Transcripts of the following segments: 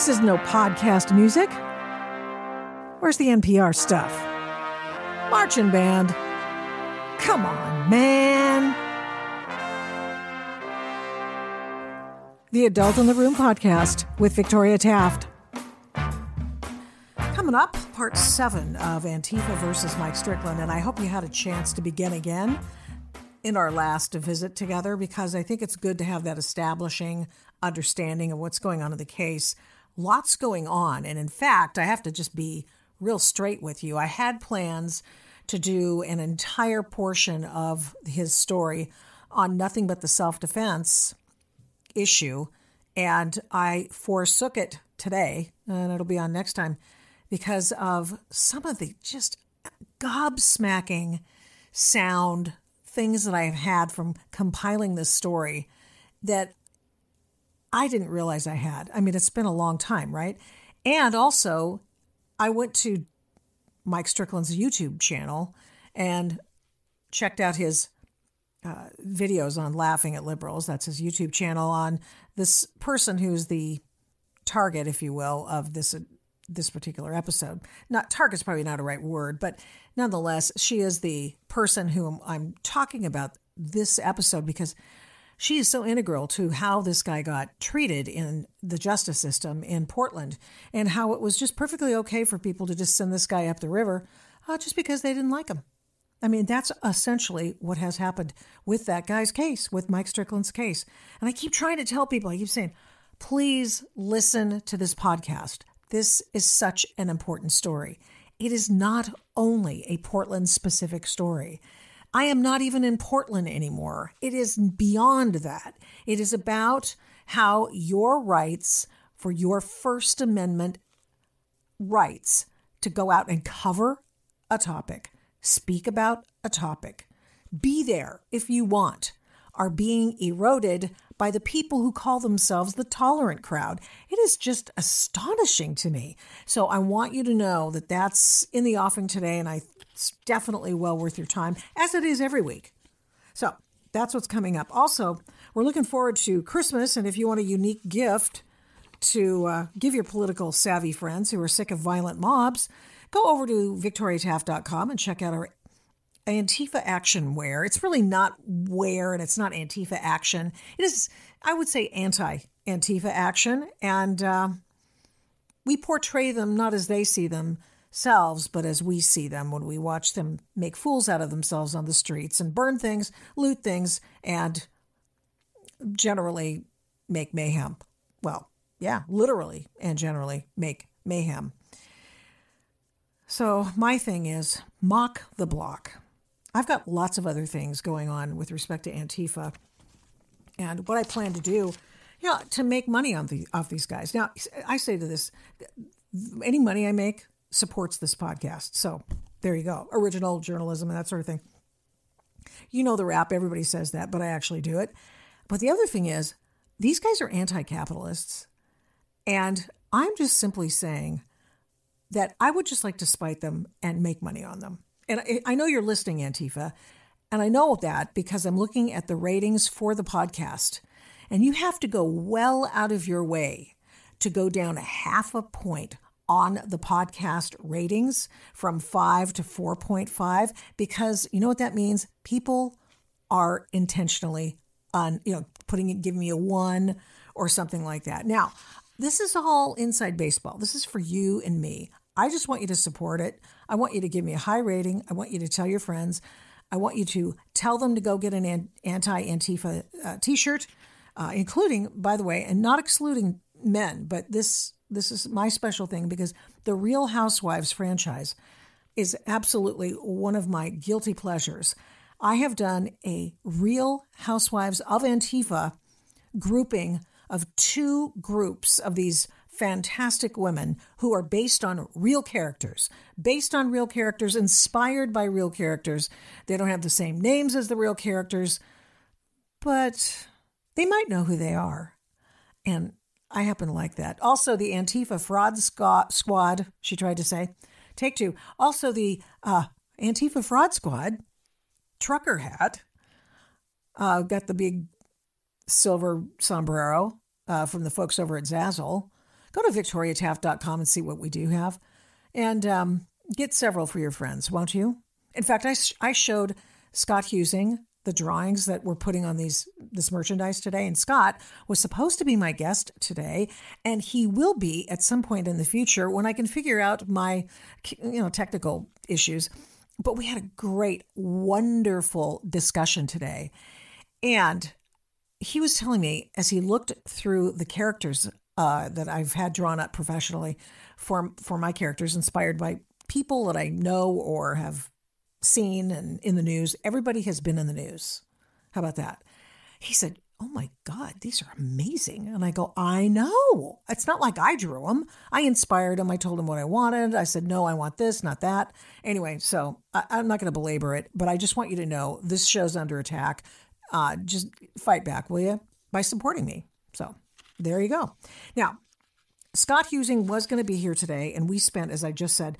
This is no podcast music. Where's the NPR stuff? Marching band. Come on, man. The Adult in the Room podcast with Victoria Taft. Coming up, part seven of Antifa versus Mike Strickland, and I hope you had a chance to begin again in our last visit together because I think it's good to have that establishing understanding of what's going on in the case. Lots going on. And in fact, I have to just be real straight with you. I had plans to do an entire portion of his story on nothing but the self defense issue. And I forsook it today, and it'll be on next time because of some of the just gobsmacking sound things that I've had from compiling this story that I didn't realize I had. I mean, it's been a long time, right? And also, I went to Mike Strickland's YouTube channel and checked out his uh, videos on laughing at liberals. That's his YouTube channel on this person who's the target, if you will, of this uh, this particular episode. Not target's probably not a right word, but nonetheless, she is the person whom I'm talking about this episode because she is so integral to how this guy got treated in the justice system in Portland and how it was just perfectly okay for people to just send this guy up the river uh, just because they didn't like him. I mean, that's essentially what has happened with that guy's case, with Mike Strickland's case. And I keep trying to tell people, I keep saying, please listen to this podcast. This is such an important story. It is not only a Portland specific story. I am not even in Portland anymore. It is beyond that. It is about how your rights for your First Amendment rights to go out and cover a topic speak about a topic, be there if you want, are being eroded by the people who call themselves the tolerant crowd. It is just astonishing to me. So I want you to know that that's in the offing today, and I, it's definitely well worth your time, as it is every week. So that's what's coming up. Also, we're looking forward to Christmas, and if you want a unique gift to uh, give your political savvy friends who are sick of violent mobs, go over to victoriataft.com and check out our Antifa action wear. It's really not wear and it's not Antifa action. It is, I would say, anti Antifa action. And uh, we portray them not as they see themselves, but as we see them when we watch them make fools out of themselves on the streets and burn things, loot things, and generally make mayhem. Well, yeah, literally and generally make mayhem. So, my thing is mock the block. I've got lots of other things going on with respect to Antifa and what I plan to do, you know, to make money on the off these guys. Now, I say to this, any money I make supports this podcast. So there you go. Original journalism and that sort of thing. You know the rap, everybody says that, but I actually do it. But the other thing is, these guys are anti capitalists. And I'm just simply saying that I would just like to spite them and make money on them. And I know you're listening, Antifa, and I know that because I'm looking at the ratings for the podcast. And you have to go well out of your way to go down a half a point on the podcast ratings from 5 to 4.5 because you know what that means? People are intentionally on, you know, putting it, giving me a 1 or something like that. Now, this is all inside baseball. This is for you and me. I just want you to support it. I want you to give me a high rating. I want you to tell your friends. I want you to tell them to go get an anti Antifa uh, t shirt, uh, including, by the way, and not excluding men, but this this is my special thing because the Real Housewives franchise is absolutely one of my guilty pleasures. I have done a Real Housewives of Antifa grouping of two groups of these fantastic women who are based on real characters, based on real characters, inspired by real characters. They don't have the same names as the real characters, but they might know who they are. And I happen to like that. Also, the Antifa fraud squad, she tried to say. Take two. Also, the uh, Antifa fraud squad trucker hat. Uh, got the big silver sombrero uh, from the folks over at Zazzle go to victoriataft.com and see what we do have. And um, get several for your friends, won't you? In fact, I, I showed Scott Huesing the drawings that we're putting on these this merchandise today. And Scott was supposed to be my guest today and he will be at some point in the future when I can figure out my you know technical issues. But we had a great wonderful discussion today. And he was telling me as he looked through the characters uh, that I've had drawn up professionally for for my characters inspired by people that I know or have seen and in the news. Everybody has been in the news. How about that? He said, Oh my God, these are amazing. And I go, I know. It's not like I drew them. I inspired him. I told him what I wanted. I said, no, I want this, not that. Anyway, so I, am not going to belabor it, but I just want you to know this show's under attack. Uh, just fight back, will you? By supporting me. So there you go. Now, Scott Huesing was going to be here today, and we spent, as I just said,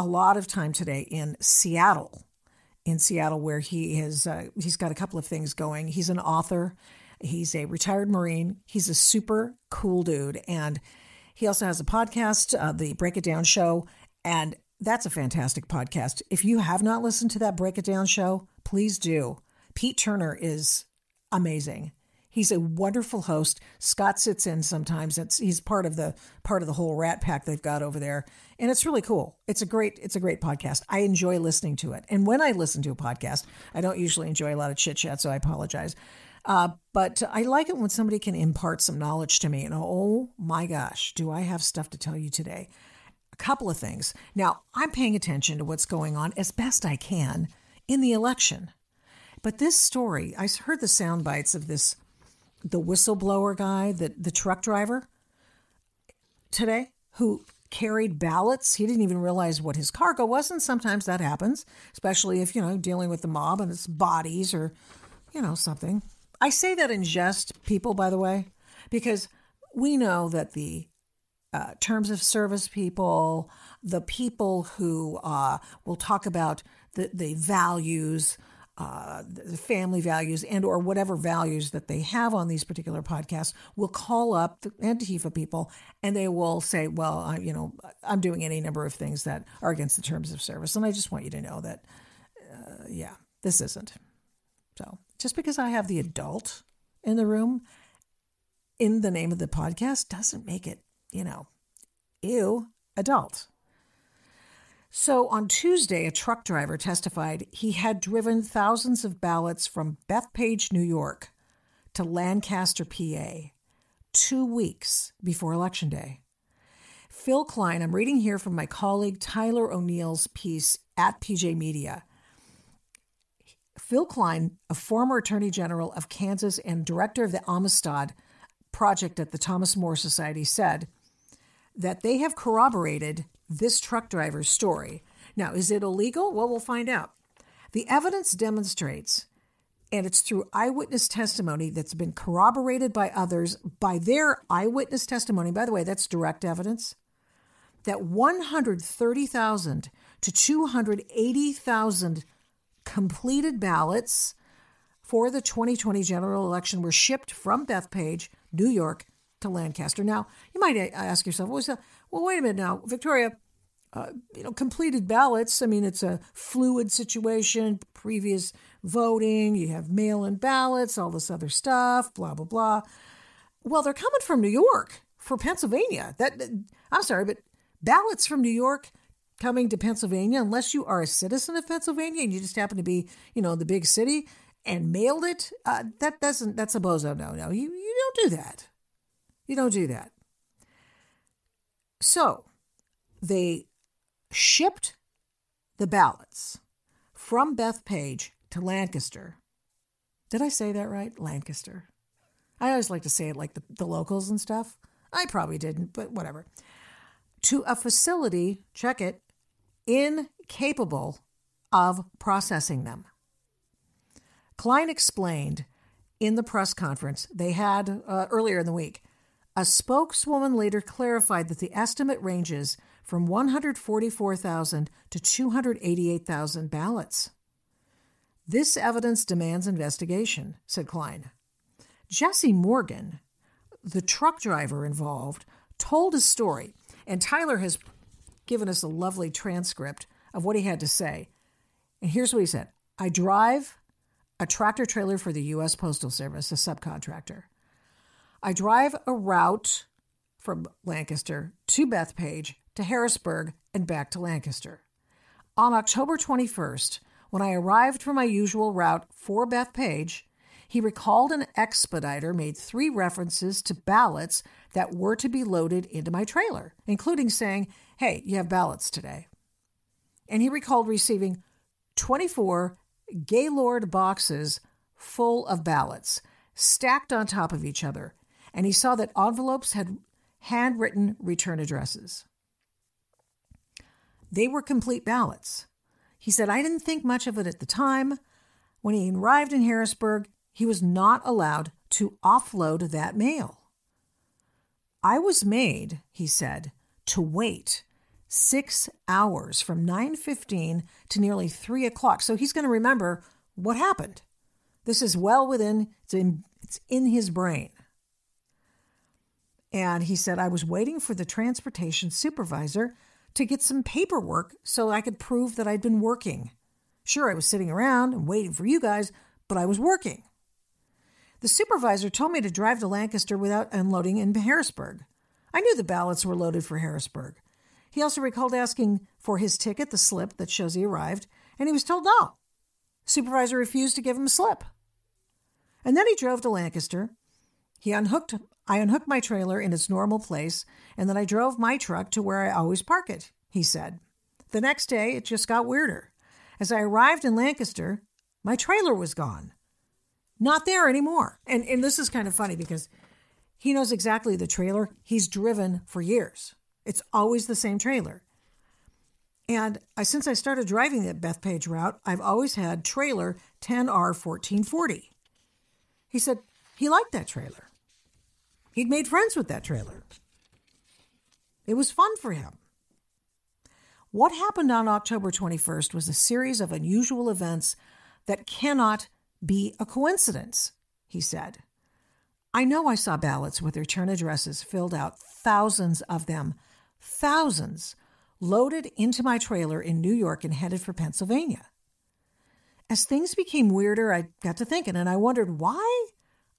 a lot of time today in Seattle, in Seattle, where he is. uh, he's got a couple of things going. He's an author, he's a retired Marine, he's a super cool dude, and he also has a podcast, uh, the Break It Down Show, and that's a fantastic podcast. If you have not listened to that Break It Down Show, please do. Pete Turner is amazing. He's a wonderful host. Scott sits in sometimes. It's he's part of the part of the whole rat pack they've got over there. And it's really cool. It's a great it's a great podcast. I enjoy listening to it. And when I listen to a podcast, I don't usually enjoy a lot of chit chat, so I apologize. Uh, but I like it when somebody can impart some knowledge to me. And oh my gosh, do I have stuff to tell you today? A couple of things. Now, I'm paying attention to what's going on as best I can in the election. But this story, I heard the sound bites of this the whistleblower guy, the, the truck driver today who carried ballots. He didn't even realize what his cargo was. And sometimes that happens, especially if, you know, dealing with the mob and it's bodies or, you know, something. I say that in jest, people, by the way, because we know that the uh, terms of service people, the people who uh, will talk about the, the values uh, the family values and or whatever values that they have on these particular podcasts will call up the Antifa people and they will say, well, I, you know, I'm doing any number of things that are against the terms of service. And I just want you to know that, uh, yeah, this isn't. So just because I have the adult in the room in the name of the podcast doesn't make it, you know, ew, adult. So on Tuesday, a truck driver testified he had driven thousands of ballots from Bethpage, New York to Lancaster, PA, two weeks before Election Day. Phill Kline, I'm reading here from my colleague Tyler O'Neill's piece at PJ Media. Phill Kline, a former Attorney General of Kansas and director of the Amistad Project at the Thomas More Society, said that they have corroborated this truck driver's story. Now, is it illegal? Well, we'll find out. The evidence demonstrates, and it's through eyewitness testimony that's been corroborated by others by their eyewitness testimony. By the way, that's direct evidence that 130,000 to 280,000 completed ballots for the 2020 general election were shipped from Bethpage, New York, to Lancaster. Now, you might ask yourself, well, well wait a minute now, Victoria, uh, you know, completed ballots. I mean, it's a fluid situation, previous voting, you have mail in ballots, all this other stuff, blah, blah, blah. Well, they're coming from New York for Pennsylvania. That I'm sorry, but ballots from New York coming to Pennsylvania, unless you are a citizen of Pennsylvania and you just happen to be, you know, the big city and mailed it, uh, that doesn't, that's a bozo no, no. You, you don't do that. You don't do that. So they shipped the ballots from Bethpage to Lancaster. Did I say that right? Lancaster. I always like to say it like the, the locals and stuff. I probably didn't, but whatever. To a facility, check it, incapable of processing them. Kline explained in the press conference they had uh, earlier in the week. A spokeswoman later clarified that the estimate ranges from 144,000 to 288,000 ballots. This evidence demands investigation, said Kline. Jesse Morgan, the truck driver involved, told his story, and Tyler has given us a lovely transcript of what he had to say. And here's what he said I drive a tractor trailer for the U.S. Postal Service, a subcontractor. I drive a route from Lancaster to Bethpage to Harrisburg and back to Lancaster. On October 21st, when I arrived for my usual route for Bethpage, he recalled an expediter made three references to ballots that were to be loaded into my trailer, including saying, Hey, you have ballots today. And he recalled receiving 24 Gaylord boxes full of ballots, stacked on top of each other, and he saw that envelopes had handwritten return addresses. They were complete ballots. He said, I didn't think much of it at the time. When he arrived in Harrisburg, he was not allowed to offload that mail. I was made, he said, to wait six hours from 9.15 to nearly 3 o'clock. So he's going to remember what happened. This is well within, it's in, it's in his brain. And he said, I was waiting for the transportation supervisor to get some paperwork so I could prove that I'd been working. Sure, I was sitting around and waiting for you guys, but I was working. The supervisor told me to drive to Lancaster without unloading in Harrisburg. I knew the ballots were loaded for Harrisburg. He also recalled asking for his ticket, the slip that shows he arrived, and he was told no. Supervisor refused to give him a slip. And then he drove to Lancaster. He unhooked I unhooked my trailer in its normal place, and then I drove my truck to where I always park it, he said. The next day, it just got weirder. As I arrived in Lancaster, my trailer was gone. Not there anymore. And, and this is kind of funny because he knows exactly the trailer he's driven for years. It's always the same trailer. And I, since I started driving that Bethpage route, I've always had trailer 10R1440. He said he liked that trailer. He'd made friends with that trailer. It was fun for him. What happened on October 21st was a series of unusual events that cannot be a coincidence, he said. I know I saw ballots with return addresses filled out, thousands of them, thousands, loaded into my trailer in New York and headed for Pennsylvania. As things became weirder, I got to thinking and I wondered why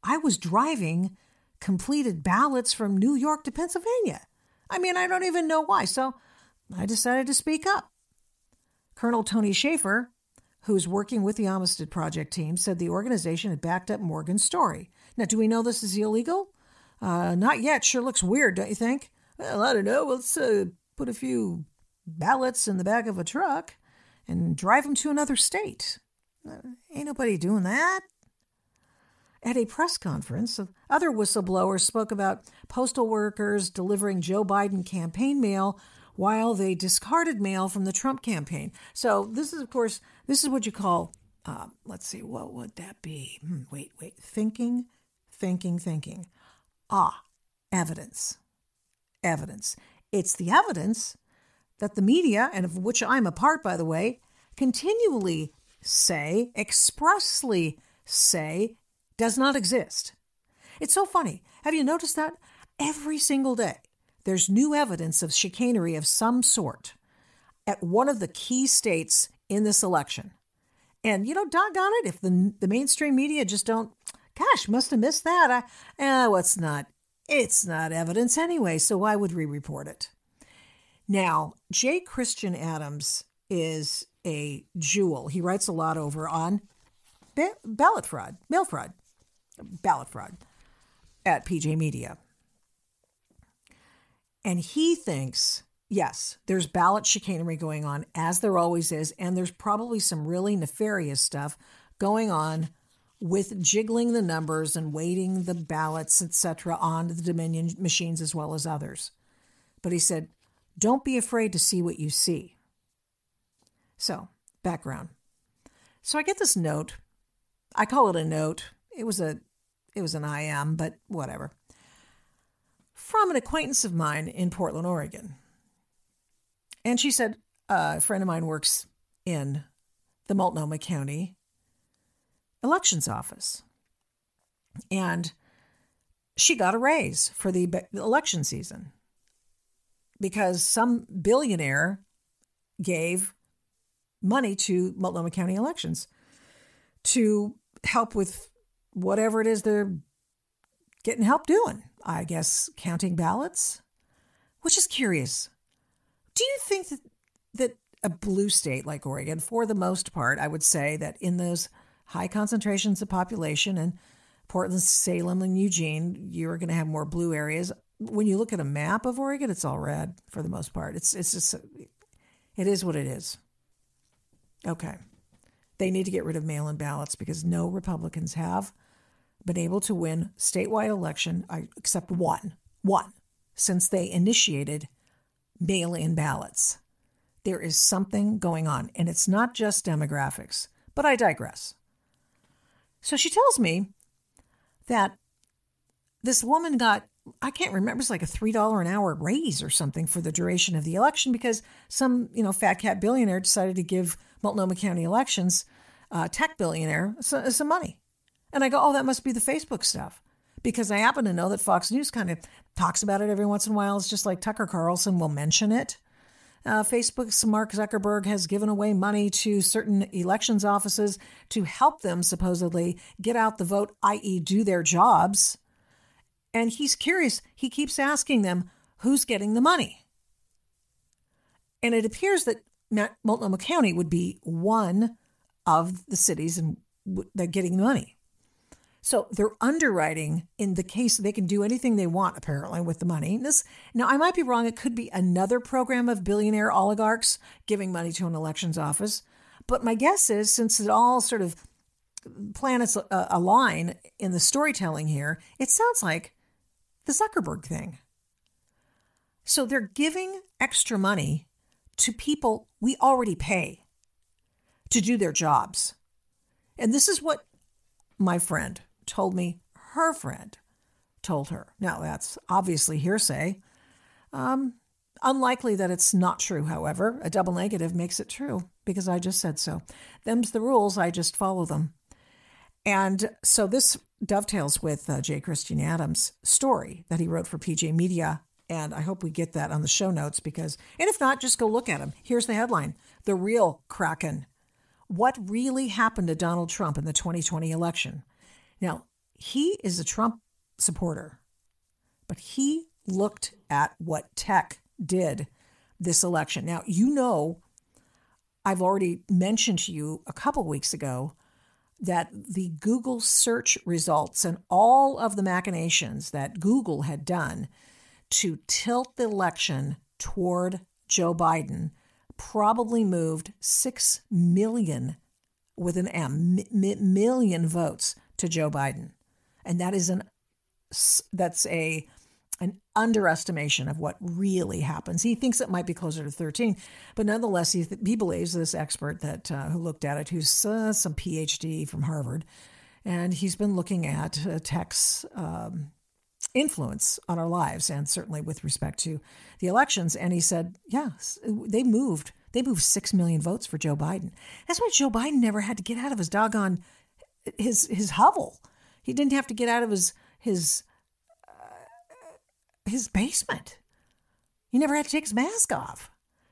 I was driving completed ballots from New York to Pennsylvania. I mean, I don't even know why. So I decided to speak up. Colonel Tony Shaffer, who's working with the Amistad Project team, said the organization had backed up Morgan's story. Now, do we know this is illegal? Uh, not yet. Sure looks weird, don't you think? Well, I don't know. Let's uh, put a few ballots in the back of a truck and drive them to another state. Uh, ain't nobody doing that. At a press conference, other whistleblowers spoke about postal workers delivering Joe Biden campaign mail while they discarded mail from the Trump campaign. So this is, of course, this is what you call, uh, let's see, what would that be? Hmm, wait, wait, thinking, thinking, thinking. Ah, evidence. Evidence. It's the evidence that the media, and of which I'm a part, by the way, continually say, expressly say, does not exist. It's so funny. Have you noticed that? Every single day, there's new evidence of chicanery of some sort at one of the key states in this election. And, you know, doggone it, if the, the mainstream media just don't, gosh, must have missed that. I, eh, well, it's not, it's not evidence anyway, so why would we report it? Now, J. Christian Adams is a jewel. He writes a lot over on ballot fraud, mail fraud ballot fraud at PJ Media. And he thinks, yes, there's ballot chicanery going on, as there always is, and there's probably some really nefarious stuff going on with jiggling the numbers and weighting the ballots, etc., on the Dominion machines as well as others. But he said, don't be afraid to see what you see. So, background. So I get this note. I call it a note. It was a it was an IM, but whatever. From an acquaintance of mine in Portland, Oregon. And she said, uh, a friend of mine works in the Multnomah County elections office. And she got a raise for the election season. because some billionaire gave money to Multnomah County elections to help with whatever it is they're getting help doing. I guess counting ballots, which is curious. Do you think that that a blue state like Oregon, for the most part, I would say that in those high concentrations of population and Portland, Salem, and Eugene, you're going to have more blue areas. When you look at a map of Oregon, it's all red for the most part. It's it's just it is what it is. Okay. They need to get rid of mail-in ballots because no Republicans have been able to win statewide election except one, one since they initiated mail-in ballots. There is something going on, and it's not just demographics. But I digress. So she tells me that this woman got I can't remember, it's like a $3 an hour raise or something for the duration of the election because some, you know, fat cat billionaire decided to give Multnomah County elections, uh, tech billionaire, some, some money. And I go, oh, that must be the Facebook stuff because I happen to know that Fox News kind of talks about it every once in a while. It's just like Tucker Carlson will mention it. Uh, Facebook's Mark Zuckerberg has given away money to certain elections offices to help them supposedly get out the vote, i.e., do their jobs. And he's curious. He keeps asking them, who's getting the money? And it appears that Multnomah County would be one of the cities and that getting the money. So they're underwriting in the case they can do anything they want apparently with the money. This now I might be wrong. It could be another program of billionaire oligarchs giving money to an elections office. But my guess is since it all sort of planets uh, align in the storytelling here, it sounds like the Zuckerberg thing. So they're giving extra money to people we already pay to do their jobs. And this is what my friend told me her friend told her. Now, that's obviously hearsay. Um, unlikely that it's not true, however. A double negative makes it true because I just said so. Them's the rules, I just follow them. And so this dovetails with uh, J. Christian Adams' story that he wrote for PJ Media. And I hope we get that on the show notes because, and if not, just go look at him. Here's the headline The Real Kraken. What really happened to Donald Trump in the 2020 election? Now, he is a Trump supporter, but he looked at what tech did this election. Now, you know, I've already mentioned to you a couple weeks ago that the Google search results and all of the machinations that Google had done to tilt the election toward Joe Biden probably moved 6 million with an M million votes to Joe Biden. And that is an that's a an underestimation of what really happens. He thinks it might be closer to 13, but nonetheless, he, he believes this expert that uh, who looked at it, who's uh, some PhD from Harvard, and he's been looking at uh, tech's um, influence on our lives, and certainly with respect to the elections. And he said, yeah, they moved. They moved six million votes for Joe Biden. That's why Joe Biden never had to get out of his doggone his his hovel. He didn't have to get out of his his uh, his basement. He never had to take his mask off.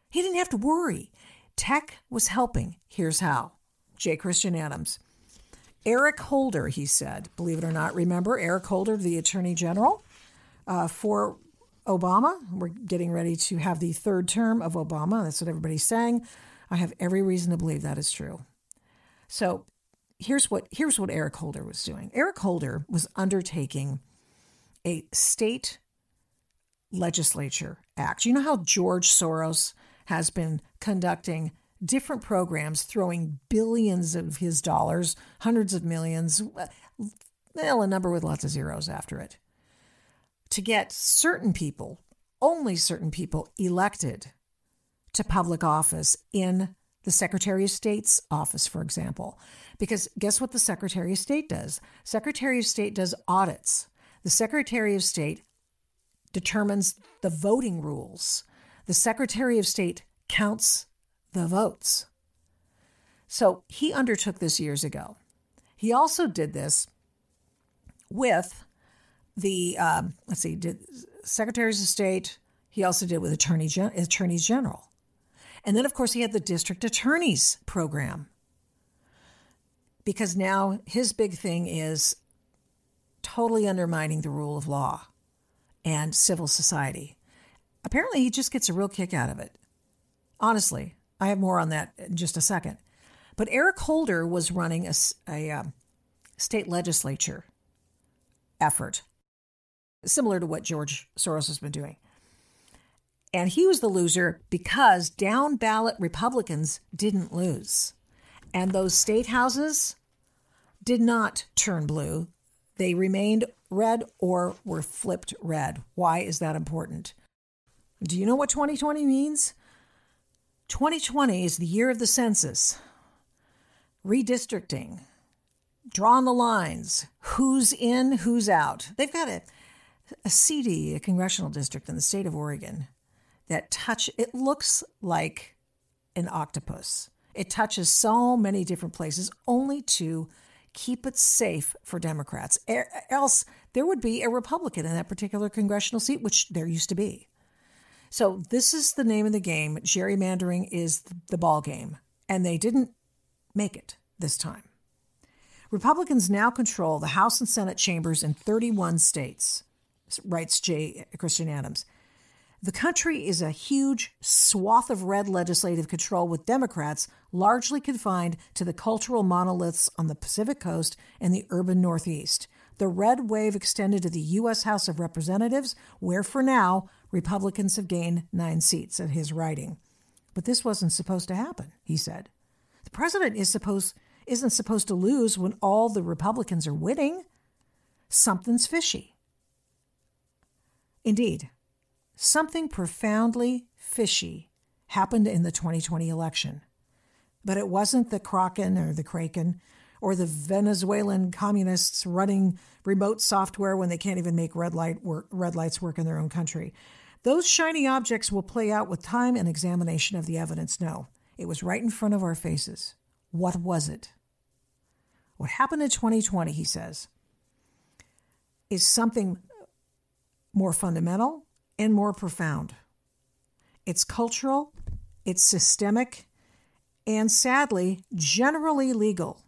He didn't have to worry. Tech was helping. Here's how. J. Christian Adams. Eric Holder, he said, believe it or not, remember Eric Holder, the Attorney General uh, for Obama. We're getting ready to have the third term of Obama. That's what everybody's saying. I have every reason to believe that is true. So here's what here's what Eric Holder was doing. Eric Holder was undertaking a state legislature act. You know how George Soros has been conducting different programs, throwing billions of his dollars, hundreds of millions, well, a number with lots of zeros after it, to get certain people, only certain people, elected to public office in the Secretary of State's office, for example. Because guess what the Secretary of State does? Secretary of State does audits. The Secretary of State determines the voting rules. The Secretary of State counts the votes. So he undertook this years ago. He also did this with the, um, let's see, did Secretaries of State, He also did with attorney gen- attorneys general. And then, of course, he had the district attorneys program. Because now his big thing is totally undermining the rule of law and civil society. Apparently, he just gets a real kick out of it. Honestly, I have more on that in just a second. But Eric Holder was running a, a um, state legislature effort, similar to what George Soros has been doing. And he was the loser because down ballot Republicans didn't lose. And those state houses did not turn blue. They remained red or were flipped red. Why is that important? Do you know what 2020 means? 2020 is the year of the census, redistricting, drawing the lines, who's in, who's out. They've got a, a CD, a congressional district in the state of Oregon that touch it looks like an octopus. It touches so many different places only to keep it safe for Democrats. Else there would be a Republican in that particular congressional seat, which there used to be. So this is the name of the game. Gerrymandering is the ball game, and they didn't make it this time. Republicans now control the House and Senate chambers in 31 states, writes J. Christian Adams. The country is a huge swath of red legislative control, with Democrats largely confined to the cultural monoliths on the Pacific coast and the urban Northeast. The red wave extended to the U.S. House of Representatives, where for now Republicans have gained nine seats at his writing. But this wasn't supposed to happen, he said. The president is supposed, isn't supposed to lose when all the Republicans are winning. Something's fishy. Indeed, something profoundly fishy happened in the 2020 election. But it wasn't the Kraken or the Kraken or the Venezuelan communists running remote software when they can't even make red light work, red lights work in their own country. Those shiny objects will play out with time and examination of the evidence. No, it was right in front of our faces. What was it? What happened in 2020, he says, is something more fundamental and more profound. It's cultural, it's systemic, and sadly, generally legal.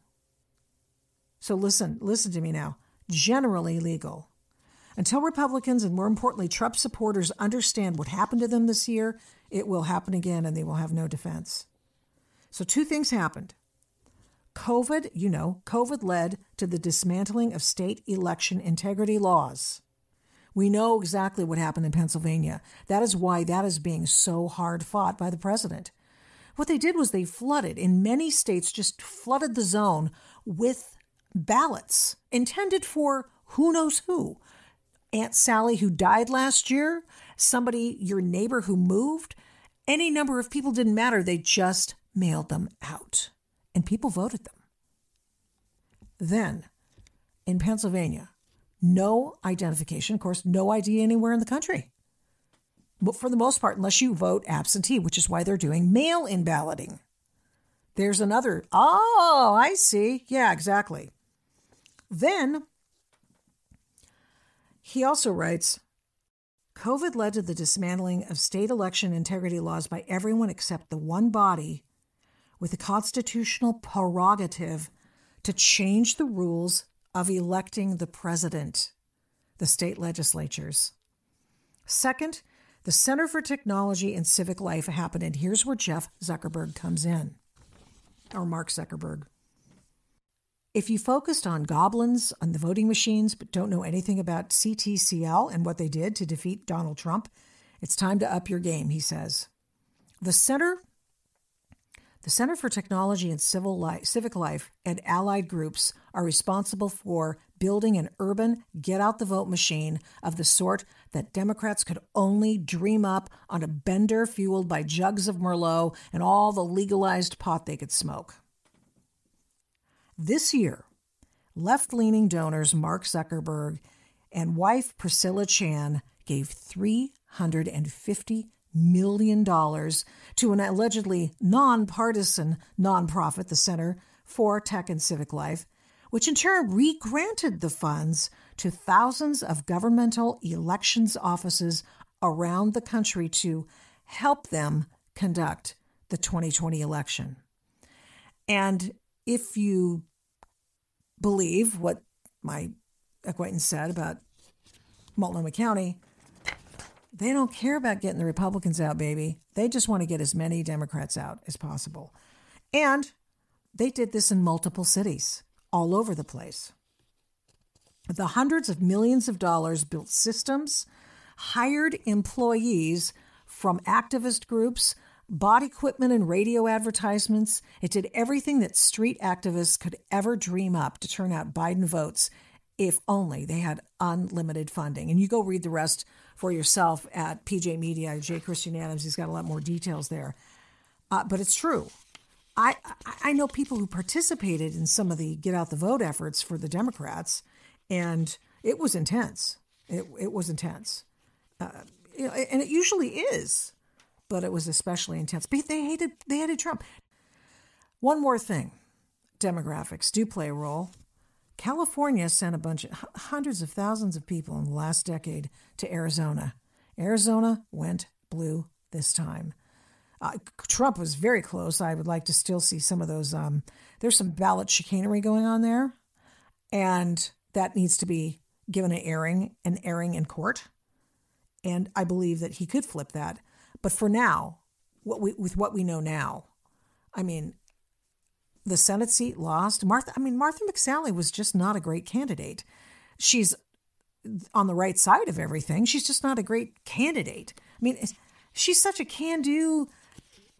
So listen, listen to me now. Generally legal. Until Republicans and more importantly, Trump supporters understand what happened to them this year, it will happen again and they will have no defense. So, two things happened. COVID, you know, COVID led to the dismantling of state election integrity laws. We know exactly what happened in Pennsylvania. That is why that is being so hard fought by the president. What they did was they flooded, in many states, just flooded the zone with ballots intended for who knows who. Aunt Sally, who died last year, somebody, your neighbor who moved, any number of people didn't matter. They just mailed them out, and people voted them. Then, in Pennsylvania, no identification, of course, no ID anywhere in the country. But for the most part, unless you vote absentee, which is why they're doing mail in balloting. There's another, oh, I see. Yeah, exactly. Then he also writes COVID led to the dismantling of state election integrity laws by everyone except the one body with the constitutional prerogative to change the rules of electing the president, the state legislatures. Second, the Center for Technology and Civic Life happened, and here's where Jeff Zuckerberg comes in, or Mark Zuckerberg. If you focused on goblins on the voting machines but don't know anything about CTCL and what they did to defeat Donald Trump, it's time to up your game, he says. The Center the Center for Technology and Civil Civic Life and allied groups are responsible for building an urban get out the vote machine of the sort that Democrats could only dream up on a bender fueled by jugs of Merlot and all the legalized pot they could smoke. This year, left leaning donors Mark Zuckerberg and wife Priscilla Chan gave $350 million dollars to an allegedly nonpartisan nonprofit, the Center for Tech and Civic Life, which in turn regranted the funds to thousands of governmental elections offices around the country to help them conduct the 2020 election. And if you believe what my acquaintance said about Multnomah County, they don't care about getting the Republicans out, baby. They just want to get as many Democrats out as possible. And they did this in multiple cities, all over the place. The hundreds of millions of dollars built systems, hired employees from activist groups, bought equipment and radio advertisements. It did everything that street activists could ever dream up to turn out Biden votes if only they had unlimited funding. And you go read the rest for yourself at PJ Media, J. Christian Adams. He's got a lot more details there. Uh, but it's true. I, I know people who participated in some of the get out the vote efforts for the Democrats, and it was intense. It, it was intense. Uh, you know, and it usually is, but it was especially intense. But they hated they hated Trump. One more thing, demographics do play a role. California sent a bunch of hundreds of thousands of people in the last decade to Arizona. Arizona went blue this time. Uh, Trump was very close. I would like to still see some of those. Um, there's some ballot chicanery going on there, and that needs to be given an airing, an airing in court. And I believe that he could flip that. But for now, what we, with what we know now, I mean, the Senate seat lost. Martha, I mean, Martha McSally was just not a great candidate. She's on the right side of everything. She's just not a great candidate. I mean, she's such a can do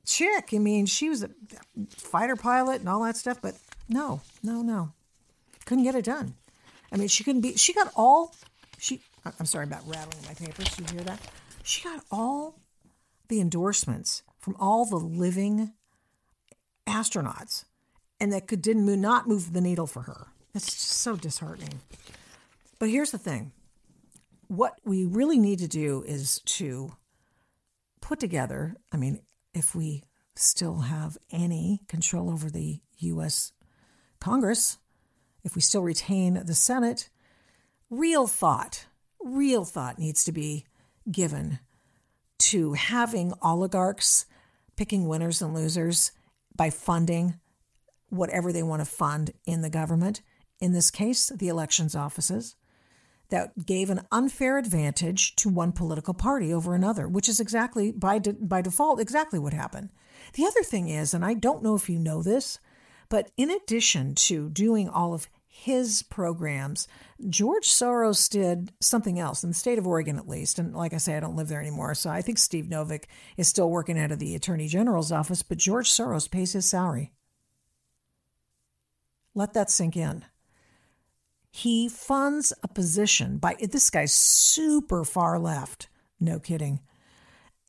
chick. I mean, she was a fighter pilot and all that stuff, but no, no, no. Couldn't get it done. I mean, she couldn't be, she got all, she, I'm sorry about rattling my papers. You hear that? She got all the endorsements from all the living astronauts and that could didn't move, not move the needle for her. That's just so disheartening. But here's the thing: what we really need to do is to put together. I mean, if we still have any control over the U.S. Congress, if we still retain the Senate, real thought, real thought needs to be given to having oligarchs picking winners and losers by funding whatever they want to fund in the government, in this case, the elections offices, that gave an unfair advantage to one political party over another, which is exactly, by, de- by default, exactly what happened. The other thing is, and I don't know if you know this, but in addition to doing all of his programs, George Soros did something else in the state of Oregon, at least. And like I say, I don't live there anymore. So I think Steve Novick is still working out of the attorney general's office, but George Soros pays his salary. Let that sink in. He funds a position by this guy's super far left. No kidding.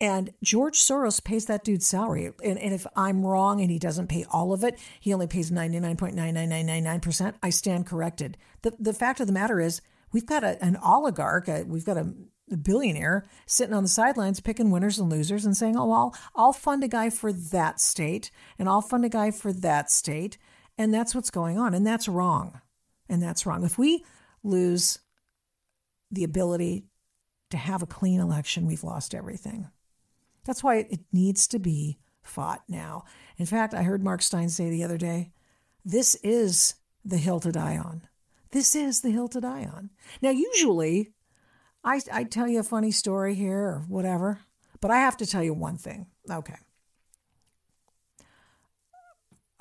And George Soros pays that dude's salary. And, and, if I'm wrong and he doesn't pay all of it, he only pays 99.99999%, I stand corrected. The, the fact of the matter is, we've got a, an oligarch, a, we've got a, a, billionaire sitting on the sidelines picking winners and losers and saying, oh, I'll, I'll fund a guy for that state and I'll fund a guy for that state. And that's what's going on. And that's wrong. And that's wrong. If we lose the ability to have a clean election, we've lost everything. That's why it needs to be fought now. In fact, I heard Mark Steyn say the other day this is the hill to die on. This is the hill to die on. Now, usually, I, I tell you a funny story here or whatever, but I have to tell you one thing. Okay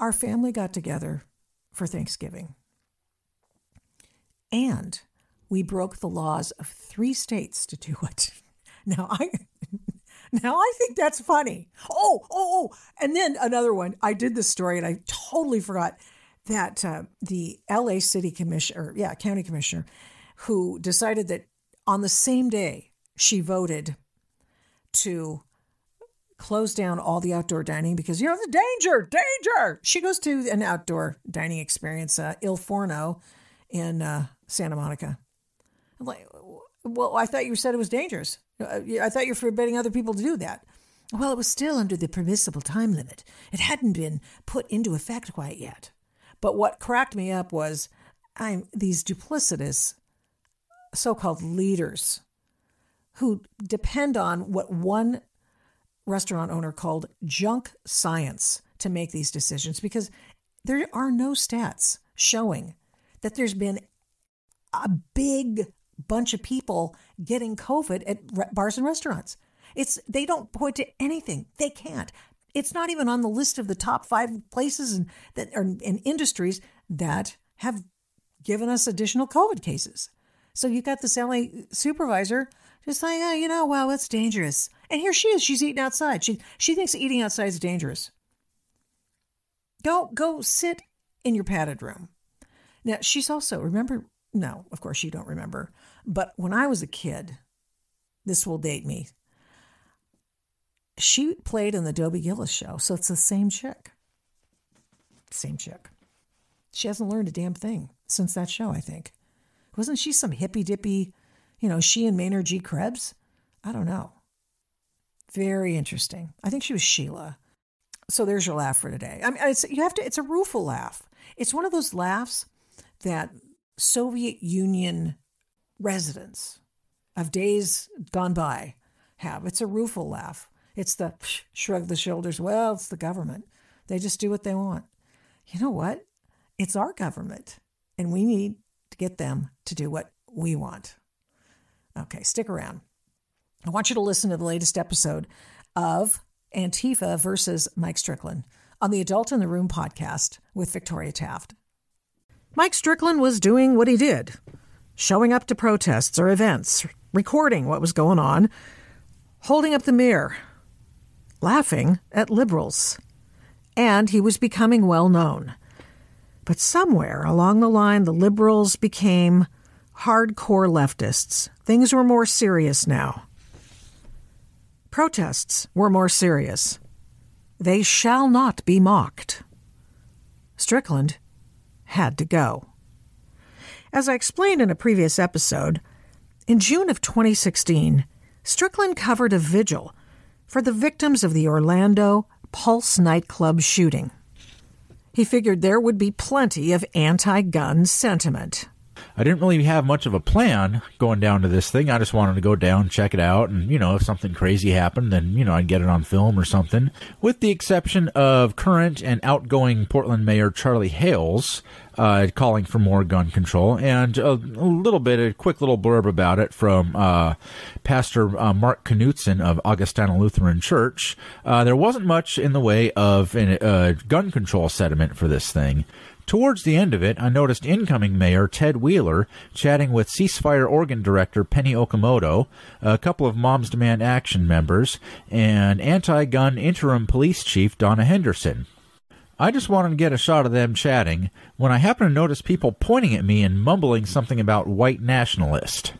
our family got together for Thanksgiving. And we broke the laws of three states to do it. Now I now I think that's funny. Oh, oh, oh. And then another one. I did this story and I totally forgot that uh, the LA City Commissioner, yeah, County Commissioner, who decided that on the same day she voted to close down all the outdoor dining because you know the danger, danger. She goes to an outdoor dining experience, uh, Il Forno, in uh, Santa Monica. I'm like, well, I thought you said it was dangerous. Uh, I thought you're forbidding other people to do that. Well, it was still under the permissible time limit. It hadn't been put into effect quite yet. But what cracked me up was I'm these duplicitous so-called leaders who depend on what one restaurant owner called junk science to make these decisions because there are no stats showing that there's been a big bunch of people getting COVID at bars and restaurants. It's they don't point to anything. They can't. It's not even on the list of the top five places and that are in industries that have given us additional COVID cases. So you got this LA supervisor just like, oh, you know, well, it's dangerous. And here she is. She's eating outside. She she thinks eating outside is dangerous. Go go sit in your padded room. Now she's also remember. No, of course you don't remember. But when I was a kid, this will date me. She played in the Dobie Gillis show, so it's the same chick. Same chick. She hasn't learned a damn thing since that show, I think. Wasn't she some hippy dippy, you know, she and Maynard G. Krebs? I don't know. Very interesting. I think she was Sheila. So there's your laugh for today. I mean, it's, you have to. It's a rueful laugh. It's one of those laughs that Soviet Union residents of days gone by have. It's a rueful laugh. It's the shrug the shoulders. Well, it's the government. They just do what they want. You know what? It's our government, and we need get them to do what we want. Okay, stick around. I want you to listen to the latest episode of Antifa versus Mike Strickland on the Adult in the Room podcast with Victoria Taft. Mike Strickland was doing what he did showing up to protests or events, recording what was going on, holding up the mirror, laughing at liberals. And he was becoming well known. But somewhere along the line, the liberals became hardcore leftists. Things were more serious now. Protests were more serious. They shall not be mocked. Strickland had to go. As I explained in a previous episode, in June of 2016, Strickland covered a vigil for the victims of the Orlando Pulse nightclub shooting. He figured there would be plenty of anti gun sentiment. I didn't really have much of a plan going down to this thing. I just wanted to go down, check it out, and, you know, if something crazy happened, then, you know, I'd get it on film or something. With the exception of current and outgoing Portland Mayor Charlie Hales, uh, calling for more gun control, and a, little bit, a quick little blurb about it from uh, Pastor uh, Mark Knutson of Augustana Lutheran Church. Uh, there wasn't much in the way of a uh, gun control sentiment for this thing. Towards the end of it, I noticed incoming Mayor Ted Wheeler chatting with Ceasefire Oregon Director Penny Okamoto, a couple of Moms Demand Action members, and anti gun interim police chief Donna Henderson. I just wanted to get a shot of them chatting when I happened to notice people pointing at me and mumbling something about white nationalist.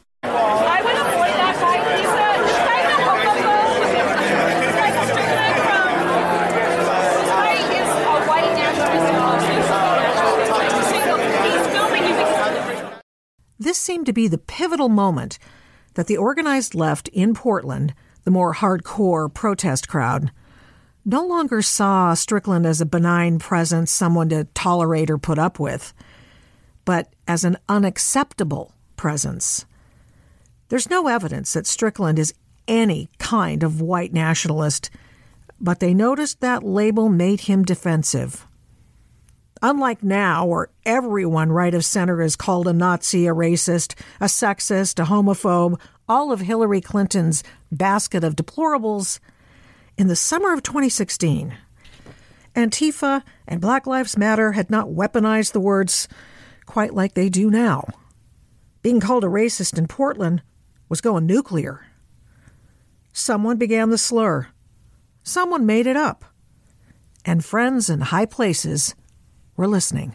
This seemed to be the pivotal moment that the organized left in Portland, the more hardcore protest crowd, no longer saw Strickland as a benign presence, someone to tolerate or put up with, but as an unacceptable presence. There's no evidence that Strickland is any kind of white nationalist, but they noticed that label made him defensive. Unlike now, where everyone right of center is called a Nazi, a racist, a sexist, a homophobe, all of Hillary Clinton's basket of deplorables, in the summer of 2016, Antifa and Black Lives Matter had not weaponized the words quite like they do now. Being called a racist in Portland was going nuclear. Someone began the slur. Someone made it up. And friends in high places were listening.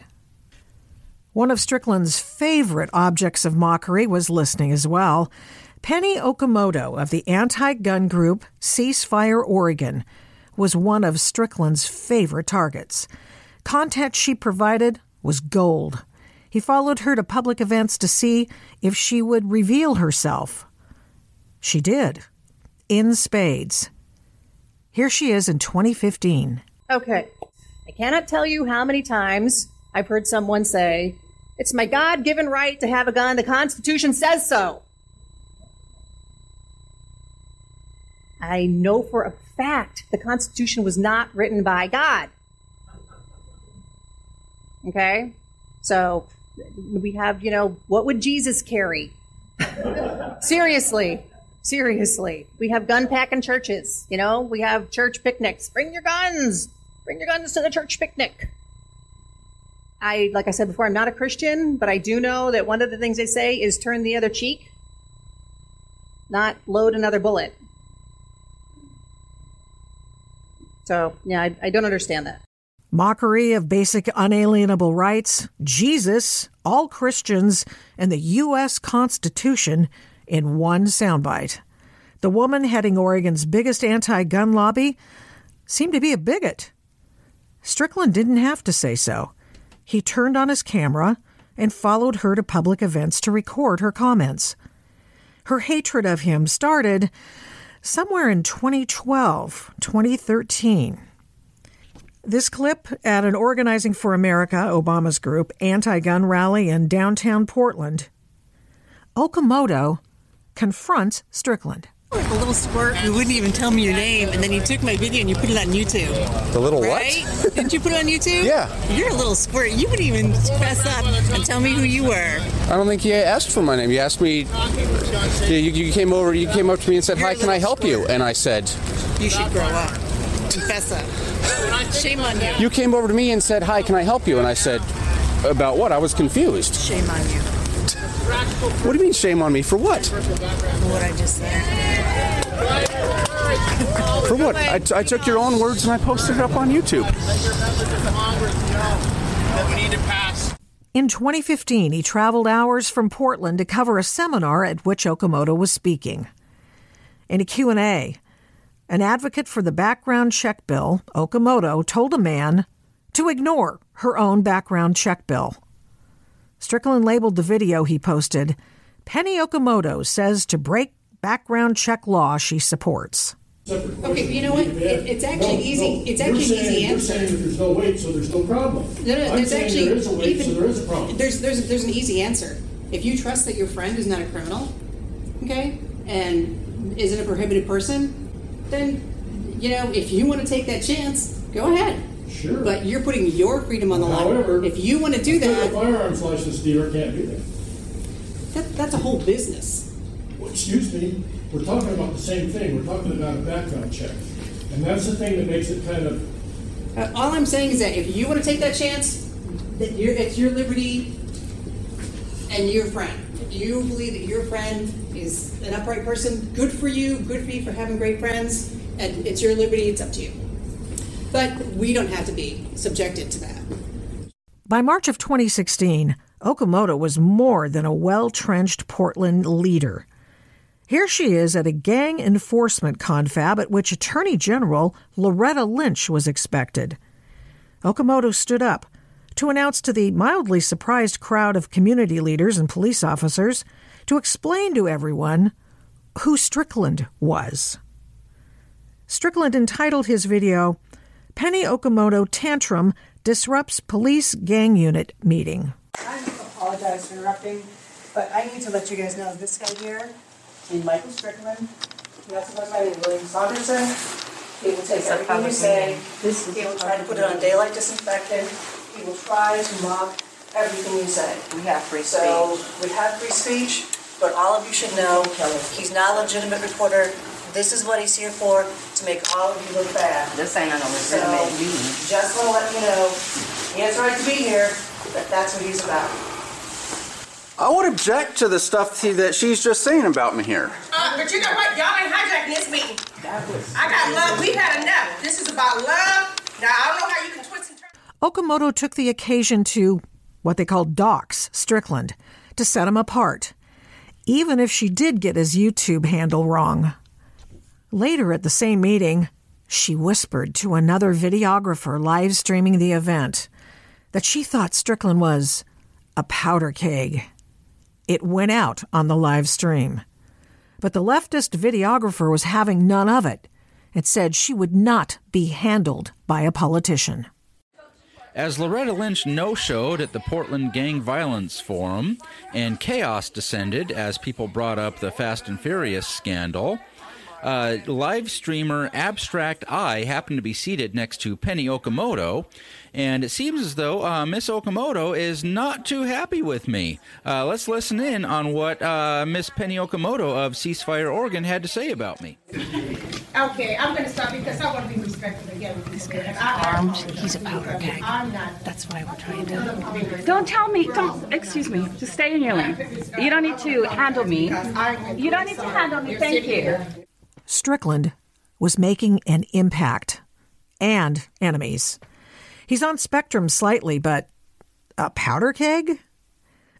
One of Strickland's favorite objects of mockery was listening as well. Penny Okamoto of the anti gun group Ceasefire Oregon was one of Strickland's favorite targets. Content she provided was gold. He followed her to public events to see if she would reveal herself. She did, in spades. Here she is in 2015. Okay, I cannot tell you how many times I've heard someone say, It's my God given right to have a gun. The Constitution says so. I know for a fact the Constitution was not written by God. Okay? So we have, you know, what would Jesus carry? Seriously. Seriously. We have gun packing churches, you know? We have church picnics. Bring your guns. Bring your guns to the church picnic. I, like I said before, I'm not a Christian, but I do know that one of the things they say is turn the other cheek, not load another bullet. So, yeah, I, I don't understand that. Mockery of basic unalienable rights, Jesus, all Christians, and the U.S. Constitution in one soundbite. The woman heading Oregon's biggest anti gun lobby seemed to be a bigot. Strickland didn't have to say so. He turned on his camera and followed her to public events to record her comments. Her hatred of him started somewhere in 2012, 2013. This clip at an Organizing for America, Obama's group, anti gun rally in downtown Portland. Okamoto confronts Strickland. Like a little squirt, you wouldn't even tell me your name, and then you took my video and you put it on YouTube. The little right? what? Didn't you put it on YouTube? Yeah. You're a little squirt. You wouldn't even fess up and tell me who you were. I don't think you asked for my name. You asked me. You, you came over. You came up to me and said, You're "Hi, can I help you?" And I said, You should grow up. Fess up. Shame on you. "You came over to me and said, "Hi, can I help you?" And I said, "About what?" I was confused. Shame on you What do you mean, shame on me? For what? for what I just said. For what? I, took your own words and I posted it up on YouTube. In 2015, he traveled hours from Portland to cover a seminar at which Okamoto was speaking. In a Q&A, an advocate for the background check bill, Okamoto told a man to ignore her own background check bill. Strickland labeled the video he posted, Penny Okamoto says to break background check law she supports. Okay, you know what? It- it's actually No, easy- no, it's actually you're an easy answer. You're saying that there's no weight, so there's no problem. No, no, I'm there's actually there is a weight, even so there is a problem. There's there's there's an easy answer. If you trust that your friend is not a criminal, okay, and isn't a prohibited person, then you know if you want to take that chance, go ahead. Sure. But you're putting your freedom on the line. However, if you want to do that, A that, firearms license dealer can't do that. that, that's a whole business. Well, excuse me, we're talking about the same thing. We're talking about a background check. And that's the thing that makes it kind of, Uh, all I'm saying is that if you want to take that chance, that you're, it's your liberty and your friend. If you believe that your friend is an upright person, good for you, good for you for having great friends, and it's your liberty, it's up to you. But we don't have to be subjected to that. By March of 2016, Okamoto was more than a well trenched Portland leader. Here she is at a gang enforcement confab at which Attorney General Loretta Lynch was expected. Okamoto stood up to announce to the mildly surprised crowd of community leaders and police officers to explain to everyone who Strickland was. Strickland entitled his video, Penny Okamoto Tantrum Disrupts Police Gang Unit Meeting. I apologize for interrupting, but I need to let you guys know this guy here, named Michael Strickland, he also goes by the name William Saunderson. He will take everything you say, he will try to put it on daylight disinfectant, he will try to mock everything you say. We have free So, speech. we have free speech, but all of you should know, he's not a legitimate reporter. This is what he's here for, to make all of you look bad. This ain't a legitimate meeting. just want to let you know, he has a right to be here, but that's what he's about. I would object to the stuff that she's just saying about me here. Uh, but you know what? Y'all ain't hijacking this meeting. I got love. We've had enough. This is about love. Now, I don't know how you can twist and turn. Okamoto took the occasion to what they called dox Strickland to set him apart, even if she did get his YouTube handle wrong. Later at the same meeting, she whispered to another videographer live streaming the event that she thought Strickland was a powder keg. It went out on the live stream. But the leftist videographer was having none of it It said she would not be handled by a politician. As Loretta Lynch no showed at the Portland Gang Violence Forum, and chaos descended as people brought up the Fast and Furious scandal, uh, live streamer Abstract Eye happened to be seated next to Penny Okamoto, and it seems as though uh, Miss Okamoto is not too happy with me. Uh, let's listen in on what uh, Miss Penny Okamoto of Ceasefire Oregon had to say about me. Okay, I'm gonna stop because I want to be respectful again. This guy armed. He's a powder keg. I'm not. That's why we're trying to. Don't tell me. Don't. Excuse me. Just stay in your lane. You don't need to handle me. You don't need to handle me. Thank you. Strickland was making an impact and enemies. He's on spectrum slightly, but a powder keg?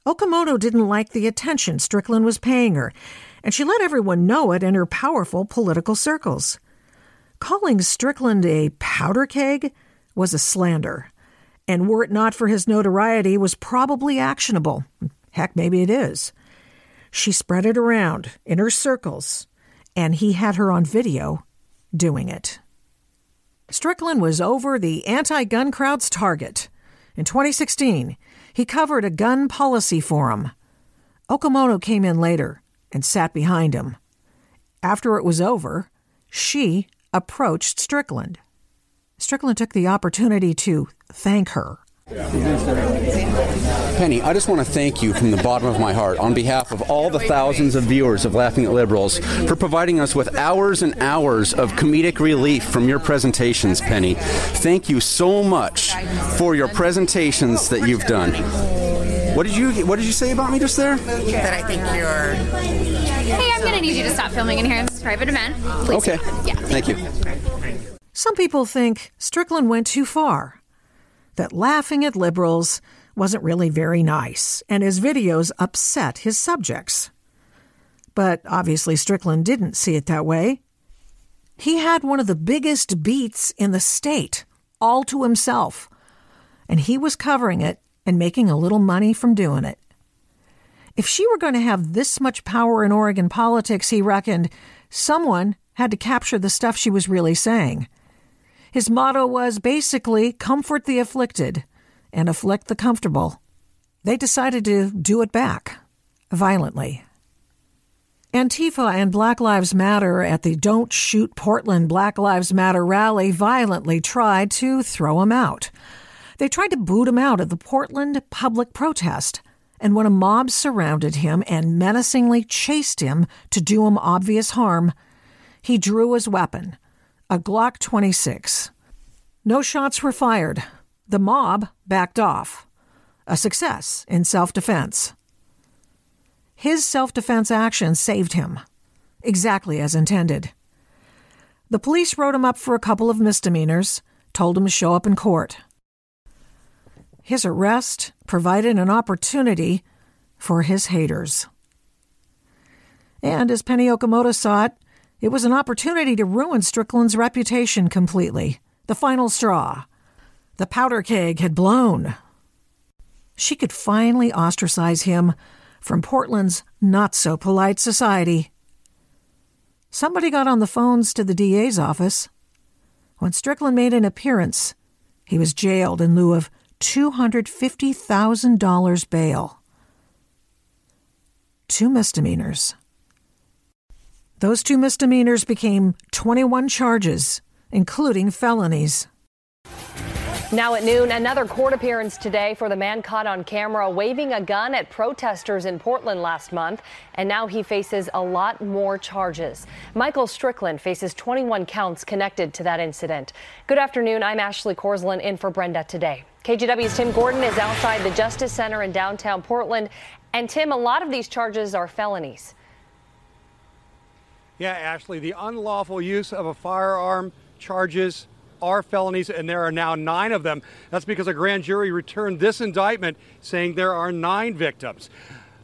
Okamoto didn't like the attention Strickland was paying her, and she let everyone know it in her powerful political circles. Calling Strickland a powder keg was a slander, and were it not for his notoriety, was probably actionable. Heck, maybe it is. She spread it around in her circles, and he had her on video doing it. Strickland was over the anti gun crowd's target. In 2016, he covered a gun policy forum. Okamoto came in later and sat behind him. After it was over, she approached Strickland. Strickland took the opportunity to thank her. Penny, I just want to thank you from the bottom of my heart on behalf of all the thousands of viewers of Laughing at Liberals for providing us with hours and hours of comedic relief from your presentations, Penny. Thank you so much for your presentations that you've done. What did you What did you say about me just there? That I think you're. Hey, I'm gonna need you to stop filming in here. It's a private event. Please. Okay. Yeah. Thank you. Some people think Strickland went too far, that laughing at liberals wasn't really very nice, and his videos upset his subjects. But obviously, Strickland didn't see it that way. He had one of the biggest beats in the state, all to himself, and he was covering it and making a little money from doing it. If she were going to have this much power in Oregon politics, he reckoned, someone had to capture the stuff she was really saying. His motto was basically comfort the afflicted and afflict the comfortable. They decided to do it back, violently. Antifa and Black Lives Matter at the Don't Shoot Portland Black Lives Matter rally violently tried to throw him out. They tried to boot him out of the Portland public protest, and when a mob surrounded him and menacingly chased him to do him obvious harm, he drew his weapon, a Glock 26. No shots were fired. The mob backed off. A success in self defense. His self defense action saved him, exactly as intended. The police wrote him up for a couple of misdemeanors, told him to show up in court. His arrest provided an opportunity for his haters. And as Penny Okamoto saw it, it was an opportunity to ruin Strickland's reputation completely. The final straw. The powder keg had blown. She could finally ostracize him from Portland's not so polite society. Somebody got on the phones to the DA's office. When Strickland made an appearance, he was jailed in lieu of $250,000 bail. Two misdemeanors. Those two misdemeanors became 21 charges, including felonies. Now at noon, another court appearance today for the man caught on camera waving a gun at protesters in Portland last month. And now he faces a lot more charges. Michael Strickland faces 21 counts connected to that incident. Good afternoon. I'm Ashley Korslien in for Brenda today. KGW's Tim Gordon is outside the Justice Center in downtown Portland. And Tim, a lot of these charges are felonies. Yeah, Ashley, the unlawful use of a firearm charges are felonies, and there are now nine of them. That's because a grand jury returned this indictment saying there are nine victims.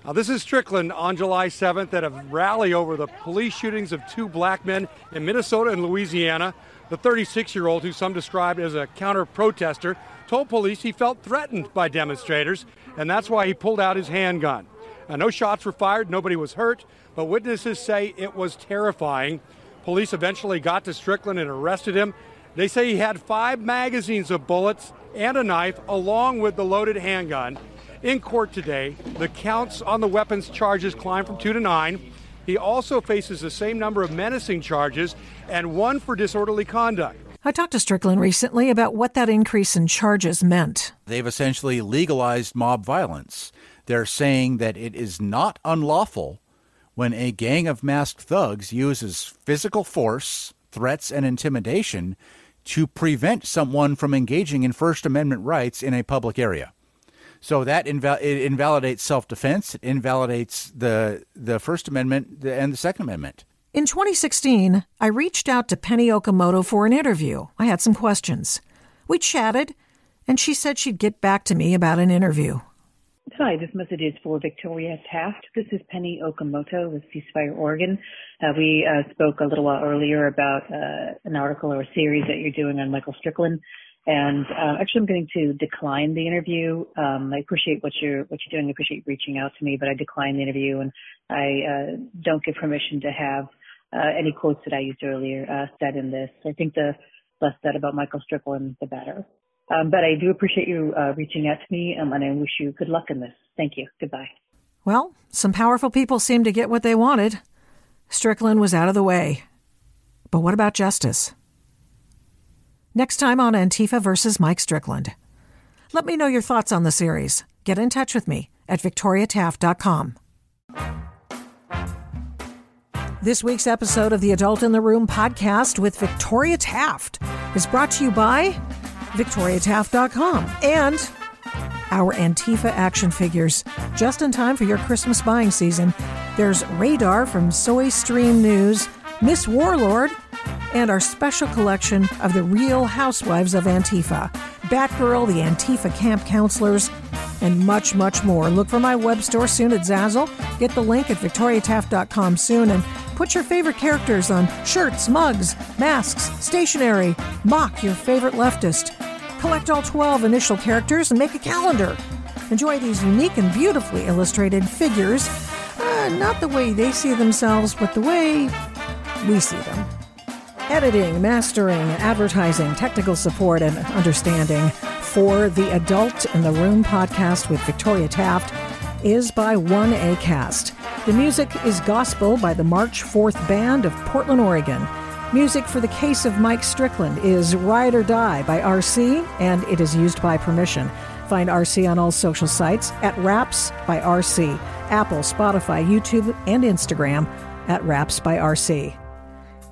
Now, this is Strickland on July 7th at a rally over the police shootings of two black men in Minnesota and Louisiana. The 36 year old, who some described as a counter protester, told police he felt threatened by demonstrators, and that's why he pulled out his handgun. Now, no shots were fired, nobody was hurt, but witnesses say it was terrifying. Police eventually got to Strickland and arrested him. They say he had five magazines of bullets and a knife, along with the loaded handgun. In court today, the counts on the weapons charges climbed from two to nine. He also faces the same number of menacing charges and one for disorderly conduct. I talked to Strickland recently about what that increase in charges meant. They've essentially legalized mob violence. They're saying that it is not unlawful when a gang of masked thugs uses physical force, threats, and intimidation to prevent someone from engaging in First Amendment rights in a public area. So that inval- it invalidates self defense, it invalidates the, the First Amendment and the Second Amendment. In 2016, I reached out to Penny Okamoto for an interview. I had some questions. We chatted, and she said she'd get back to me about an interview. Hi, this message is for Victoria Taft. This is Penny Okamoto with Ceasefire Oregon. Uh, we uh, spoke a little while earlier about uh, an article or a series that you're doing on Michael Strickland, and uh, actually, I'm going to decline the interview. Um, I appreciate what you're what you're doing. I appreciate reaching out to me, but I decline the interview, and I uh, don't give permission to have uh, any quotes that I used earlier said in this. I think the less said about Michael Strickland, the better. Um, but I do appreciate you uh, reaching out to me, um, and I wish you good luck in this. Thank you. Goodbye. Well, some powerful people seemed to get what they wanted. Strickland was out of the way. But what about justice? Next time on Antifa versus Mike Strickland. Let me know your thoughts on the series. Get in touch with me at victoriataft.com. This week's episode of the Adult in the Room podcast with Victoria Taft is brought to you by victoriataft.com and our Antifa action figures. Just in time for your Christmas buying season, there's Radar from Soy Stream News, Miss Warlord, and our special collection of the real housewives of Antifa, Batgirl, the Antifa camp counselors, and much, much more. Look for my web store soon at Zazzle. Get the link at victoriataft.com soon and put your favorite characters on shirts, mugs, masks, stationery. Mock your favorite leftist. Collect all 12 initial characters and make a calendar. Enjoy these unique and beautifully illustrated figures, uh, not the way they see themselves, but the way we see them. Editing, mastering, advertising, technical support, and understanding for the Adult in the Room podcast with Victoria Taft is by 1A Cast. The music is Gospel by the March 4th Band of Portland, Oregon. Music for the case of Mike Strickland is Ride or Die by RC, and it is used by permission. Find RC on all social sites at Raps by RC, Apple, Spotify, YouTube, and Instagram at Raps by RC.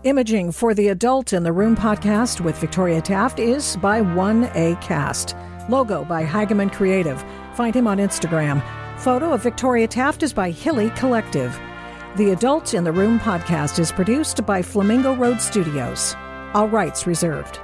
Imaging for the Adult in the Room podcast with Victoria Taft is by 1A Cast. Logo by Hageman Creative. Find him on Instagram. Photo of Victoria Taft is by Hilly Collective. The Adult in the Room podcast is produced by Flamingo Road Studios. All rights reserved.